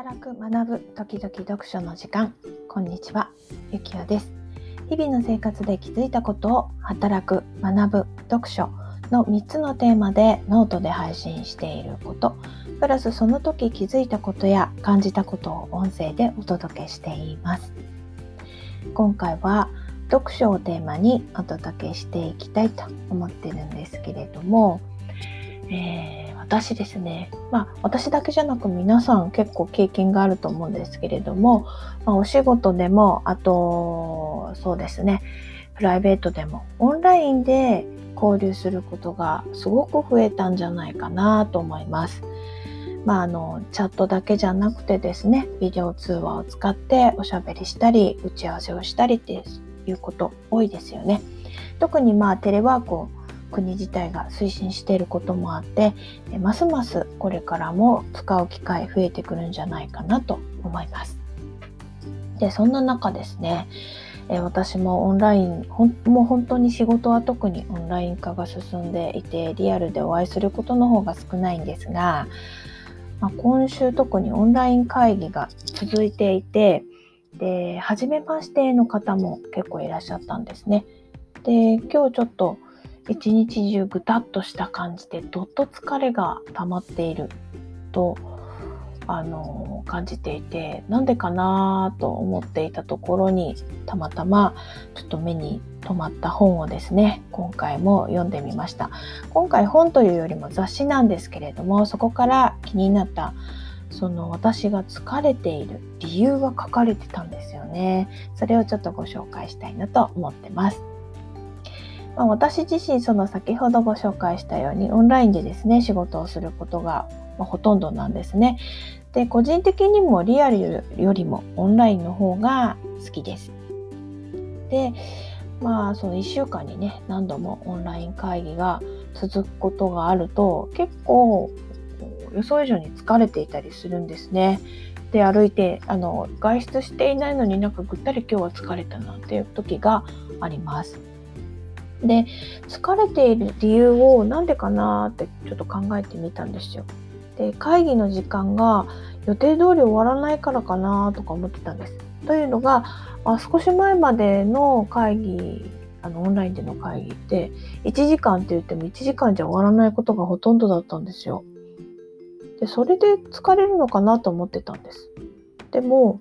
働く学ぶ時々読書の時間。こんにちはゆきよです。日々の生活で気づいたことを働く学ぶ読書の3つのテーマでノートで配信していること。プラスその時気づいたことや感じたことを音声でお届けしています。今回は読書をテーマにお届けしていきたいと思ってるんですけれども、えー私ですね、まあ私だけじゃなく皆さん結構経験があると思うんですけれども、まあ、お仕事でも、あと、そうですね、プライベートでもオンラインで交流することがすごく増えたんじゃないかなと思います。まあ、あのチャットだけじゃなくてですねビデオ通話を使っておしゃべりしたり打ち合わせをしたりっていうこと多いですよね。特にまあテレワークを国自体が推進していることもあってますますこれからも使う機会増えてくるんじゃないかなと思います。でそんな中ですね私もオンラインもう本当に仕事は特にオンライン化が進んでいてリアルでお会いすることの方が少ないんですが、まあ、今週特にオンライン会議が続いていてで初めましての方も結構いらっしゃったんですね。で今日ちょっと一日中ぐたっとした感じでどっと疲れが溜まっているとあの感じていてなんでかなと思っていたところにたまたまちょっと目に留まった本をですね今回も読んでみました。今回本というよりも雑誌なんですけれどもそこから気になったその私が疲れている理由が書かれてたんですよね。それをちょっとご紹介したいなと思ってます。まあ、私自身その先ほどご紹介したようにオンラインでですね仕事をすることが、ほとんどなんですね。で個人的にもリアルよりもオンラインの方が好きです。でまあその1週間にね何度もオンライン会議が続くことがあると結構予想以上に疲れていたりするんですね。で歩いてあの外出していないのになんかぐったり今日は疲れたなっていう時があります。で疲れている理由を何でかなってちょっと考えてみたんですよ。で会議の時間が予定通り終わらないからかなとか思ってたんです。というのが、まあ、少し前までの会議あのオンラインでの会議って1時間って言っても1時間じゃ終わらないことがほとんどだったんですよ。でそれで疲れるのかなと思ってたんです。でも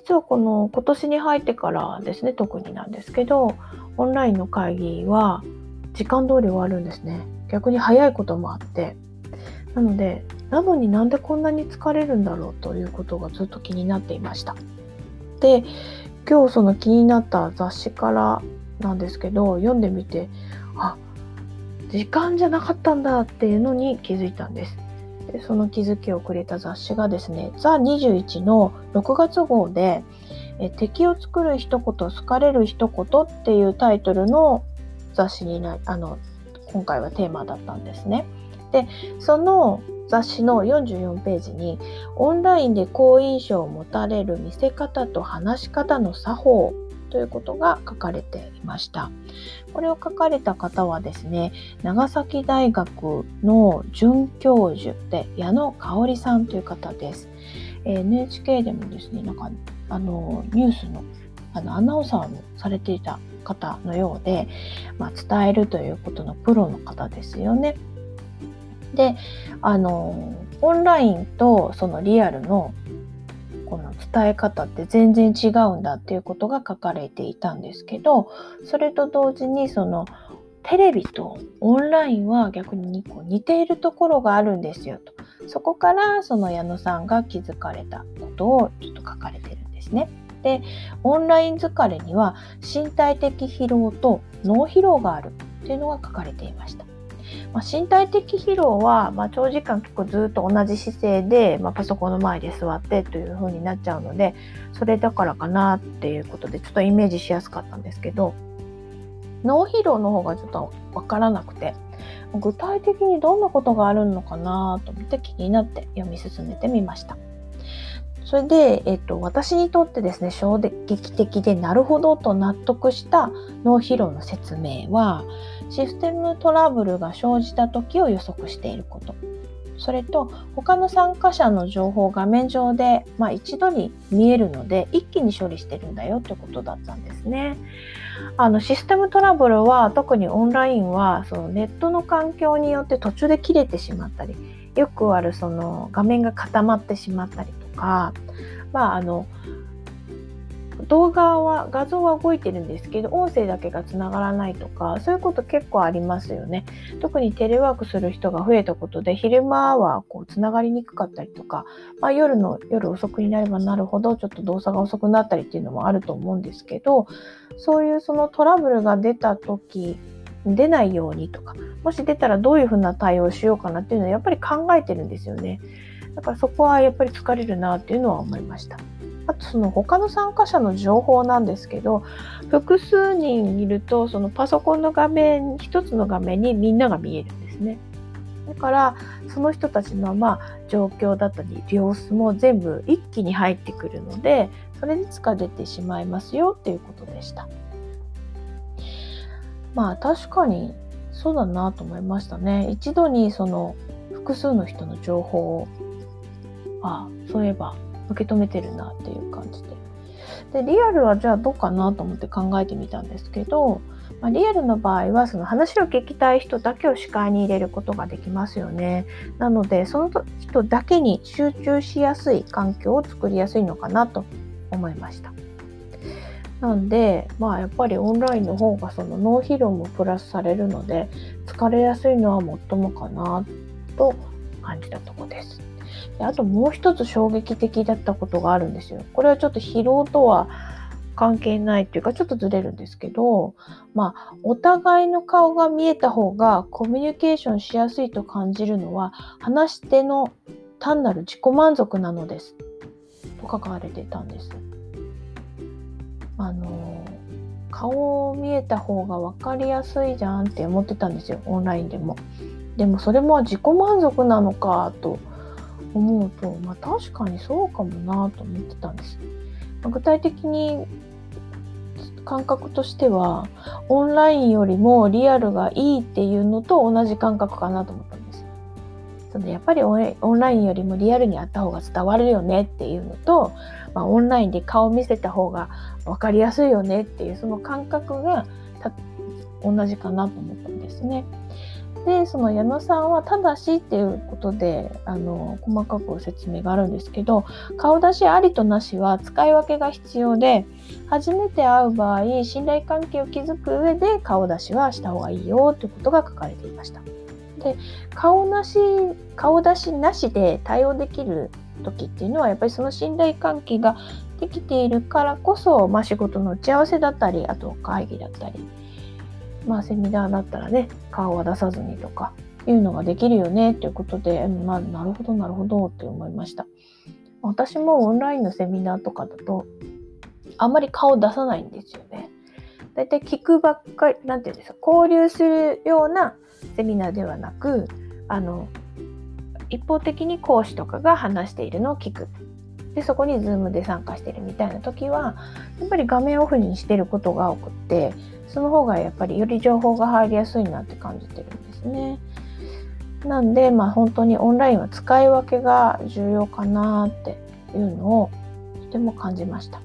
実はこの今年に入ってからですね特になんですけどオンラインの会議は時間通り終わるんですね。逆に早いこともあって。なのでなのになんでこんなに疲れるんだろうということがずっと気になっていました。で今日その気になった雑誌からなんですけど読んでみてあ時間じゃなかったんだっていうのに気づいたんです。でその気づきをくれた雑誌がですね「ザ21の6月号でえ敵を作る一言好かれる一言っていうタイトルの雑誌になあの今回はテーマだったんですね。でその雑誌の44ページにオンラインで好印象を持たれる見せ方と話し方の作法ということが書かれていました。これを書かれた方はですね、長崎大学の准教授で矢野香織さんという方です。NHK でもですね、なんかあのニュースのあのアナウンサーもされていた方のようで、まあ、伝えるということのプロの方ですよね。であのオンラインとそのリアルのこの伝え方って全然違うんだっていうことが書かれていたんですけどそれと同時にそのテレビとオンラインは逆にこう似ているところがあるんですよとそこからその矢野さんが気づかれたことをちょっと書かれてるんですね。でオンライン疲れには身体的疲労と脳疲労があるっていうのが書かれていました。まあ、身体的疲労は、まあ、長時間結構ずっと同じ姿勢で、まあ、パソコンの前で座ってという風になっちゃうのでそれだからかなっていうことでちょっとイメージしやすかったんですけど脳疲労の方がちょっと分からなくて具体的にどんなことがあるのかなと思って気になって読み進めてみました。それで、えっと、私にとってですね衝撃的でなるほどと納得した脳疲労の説明はシステムトラブルが生じた時を予測していることそれと他の参加者の情報を画面上で、まあ、一度に見えるので一気に処理してるんだよってことだったんですね。あのシステムトラブルは特にオンラインはそのネットの環境によって途中で切れてしまったりよくあるその画面が固まってしまったりとか、まあ、あの動画は画像は動いてるんですけど音声だけがつながらないとかそういうこと結構ありますよね特にテレワークする人が増えたことで昼間はこうつながりにくかったりとか、まあ、夜の夜遅くになればなるほどちょっと動作が遅くなったりっていうのもあると思うんですけどそういうそのトラブルが出た時出ないようにとかもし出たらどういうふうな対応しようかなっていうのはやっぱり考えてるんですよねだからそこはやっぱり疲れるなっていうのは思いました。あとその他の参加者の情報なんですけど複数人いるとそのパソコンの画面一つの画面にみんなが見えるんですね。だからその人たちのま状況だったり様子も全部一気に入ってくるのでそれで疲れてしまいますよっていうことでした。まあ確かにそうだなと思いましたね。一度にその複数の人の情報をあそういえば受け止めてるなっていう感じで。でリアルはじゃあどうかなと思って考えてみたんですけど、まあ、リアルの場合はその話を聞きたい人だけを視界に入れることができますよね。なのでその人だけに集中しやすい環境を作りやすいのかなと思いました。なんでまあやっぱりオンラインの方がその脳疲労もプラスされるので疲れやすいのは最もかなと感じたとこです。であともう一つ衝撃的だったことがあるんですよ。これはちょっと疲労とは関係ないっていうかちょっとずれるんですけど、まあ、お互いの顔が見えた方がコミュニケーションしやすいと感じるのは話し手の単なる自己満足なのですと書かれてたんです。あの顔を見えた方が分かりやすいじゃんって思ってたんですよオンラインでも。でもそれも自己満足なのかと思うと、まあ、確かにそうかもなと思ってたんです。まあ、具体的に感覚としてはオンラインよりもリアルがいいっていうのと同じ感覚かなと思ったんです。そのやっぱりオンラインよりもリアルにあった方が伝わるよねっていうのと、まあ、オンラインで顔見せた方が分かりやすいよねっていうその感覚が同じかなと思ったんですね。でその矢野さんはただしっていうことであの細かく説明があるんですけど顔出しありとなしは使い分けが必要で初めて会う場合信頼関係を築く上で顔出しはした方がいいよということが書かれていました。で顔なし顔出しなしで対応できる時っていうのはやっぱりその信頼関係ができているからこそ、まあ、仕事の打ち合わせだったりあと会議だったりまあセミナーだったらね顔は出さずにとかいうのができるよねっていうことで、まあ、なるほどなるほどって思いました。私もオンラインのセミナーとかだとあんまり顔出さないんですよね。だいたい聞くばっかりなんていうんですか交流するようなセミナーではなくあの一方的に講師とかが話しているのを聞く。でそこに Zoom で参加してるみたいな時はやっぱり画面オフにしてることが多くってその方がやっぱりより情報が入りやすいなって感じてるんですね。なんでまあ本当にオンラインは使い分けが重要かなっていうのをとても感じました。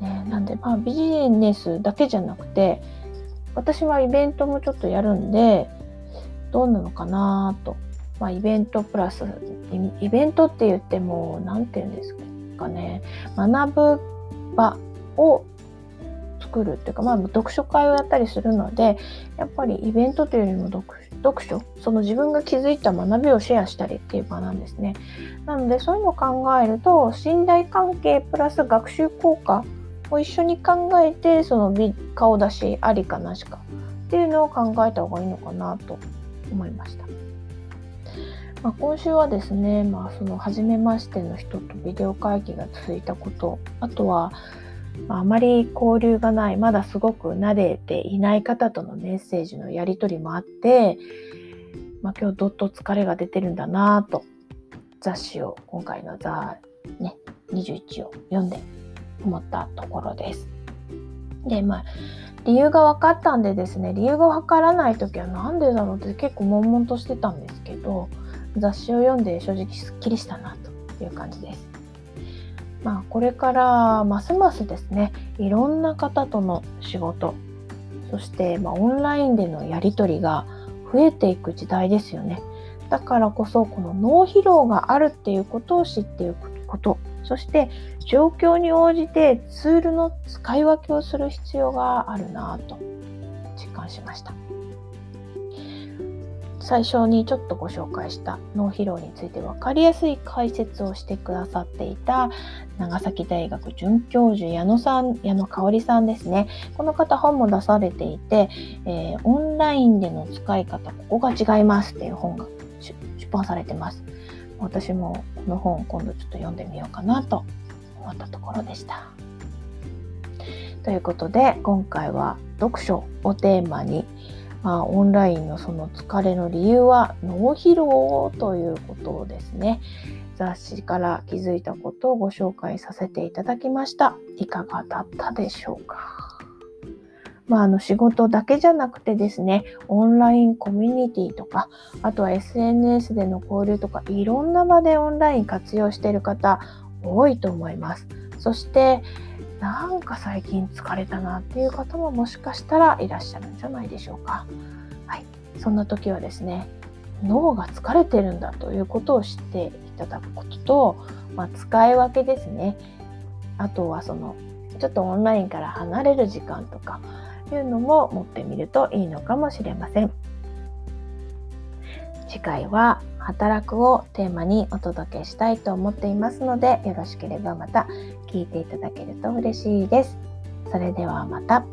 ね、なんでまあビジネスだけじゃなくて私はイベントもちょっとやるんでどうなのかなと、まあ、イベントプラスイベントって言っても何て言うんですかね学ぶ場を作るっていうか、まあ、読書会をやったりするのでやっぱりイベントというよりも読書その自分が気づいた学びをシェアしたりっていう場なんですね。なのでそういうのを考えると信頼関係プラス学習効果を一緒に考えてその顔出しありかなしかっていうのを考えた方がいいのかなと思いました。まあ、今週はですね、まあ、その初めましての人とビデオ会議が続いたことあとはまあ、まり交流がないまだすごく慣れていない方とのメッセージのやり取りもあって、まあ、今日どっと疲れが出てるんだなと雑誌を今回のザ、ね、21を読んで思ったところです。でまあ理由が分かったんでですね理由が分からない時は何でだろうって結構悶々としてたんですけど雑誌を読んで正直すっきりしたなという感じです。まあ、これからますますですねいろんな方との仕事そしてまオンラインでのやり取りが増えていく時代ですよね。だからこそこの脳疲労があるっていうことを知っていくことそして状況に応じてツールの使い分けをする必要があるなと実感しました。最初にちょっとご紹介した脳疲労について分かりやすい解説をしてくださっていた長崎大学准教授矢野さん矢野香織さんですね。この方本も出されていて、えー、オンラインでの使い方ここが違いますっていう本が出版されてます。私もこの本今度ちょっと読んでみようかなと思ったところでした。ということで今回は読書をテーマにまあ、オンラインのその疲れの理由は脳疲労ということですね。雑誌から気づいたことをご紹介させていただきました。いかがだったでしょうか？まあ、あの仕事だけじゃなくてですね、オンラインコミュニティとか、あとは SNS での交流とか、いろんな場でオンライン活用している方多いと思います。そして、なんか最近疲れたなっていう方ももしかしたらいらっしゃるんじゃないでしょうか。はい、そんな時はですね脳が疲れてるんだということを知っていただくことと、まあ、使い分けですねあとはそのちょっとオンラインから離れる時間とかいうのも持ってみるといいのかもしれません。次回は働くをテーマにお届けしたいと思っていますのでよろしければまた聞いていただけると嬉しいです。それではまた。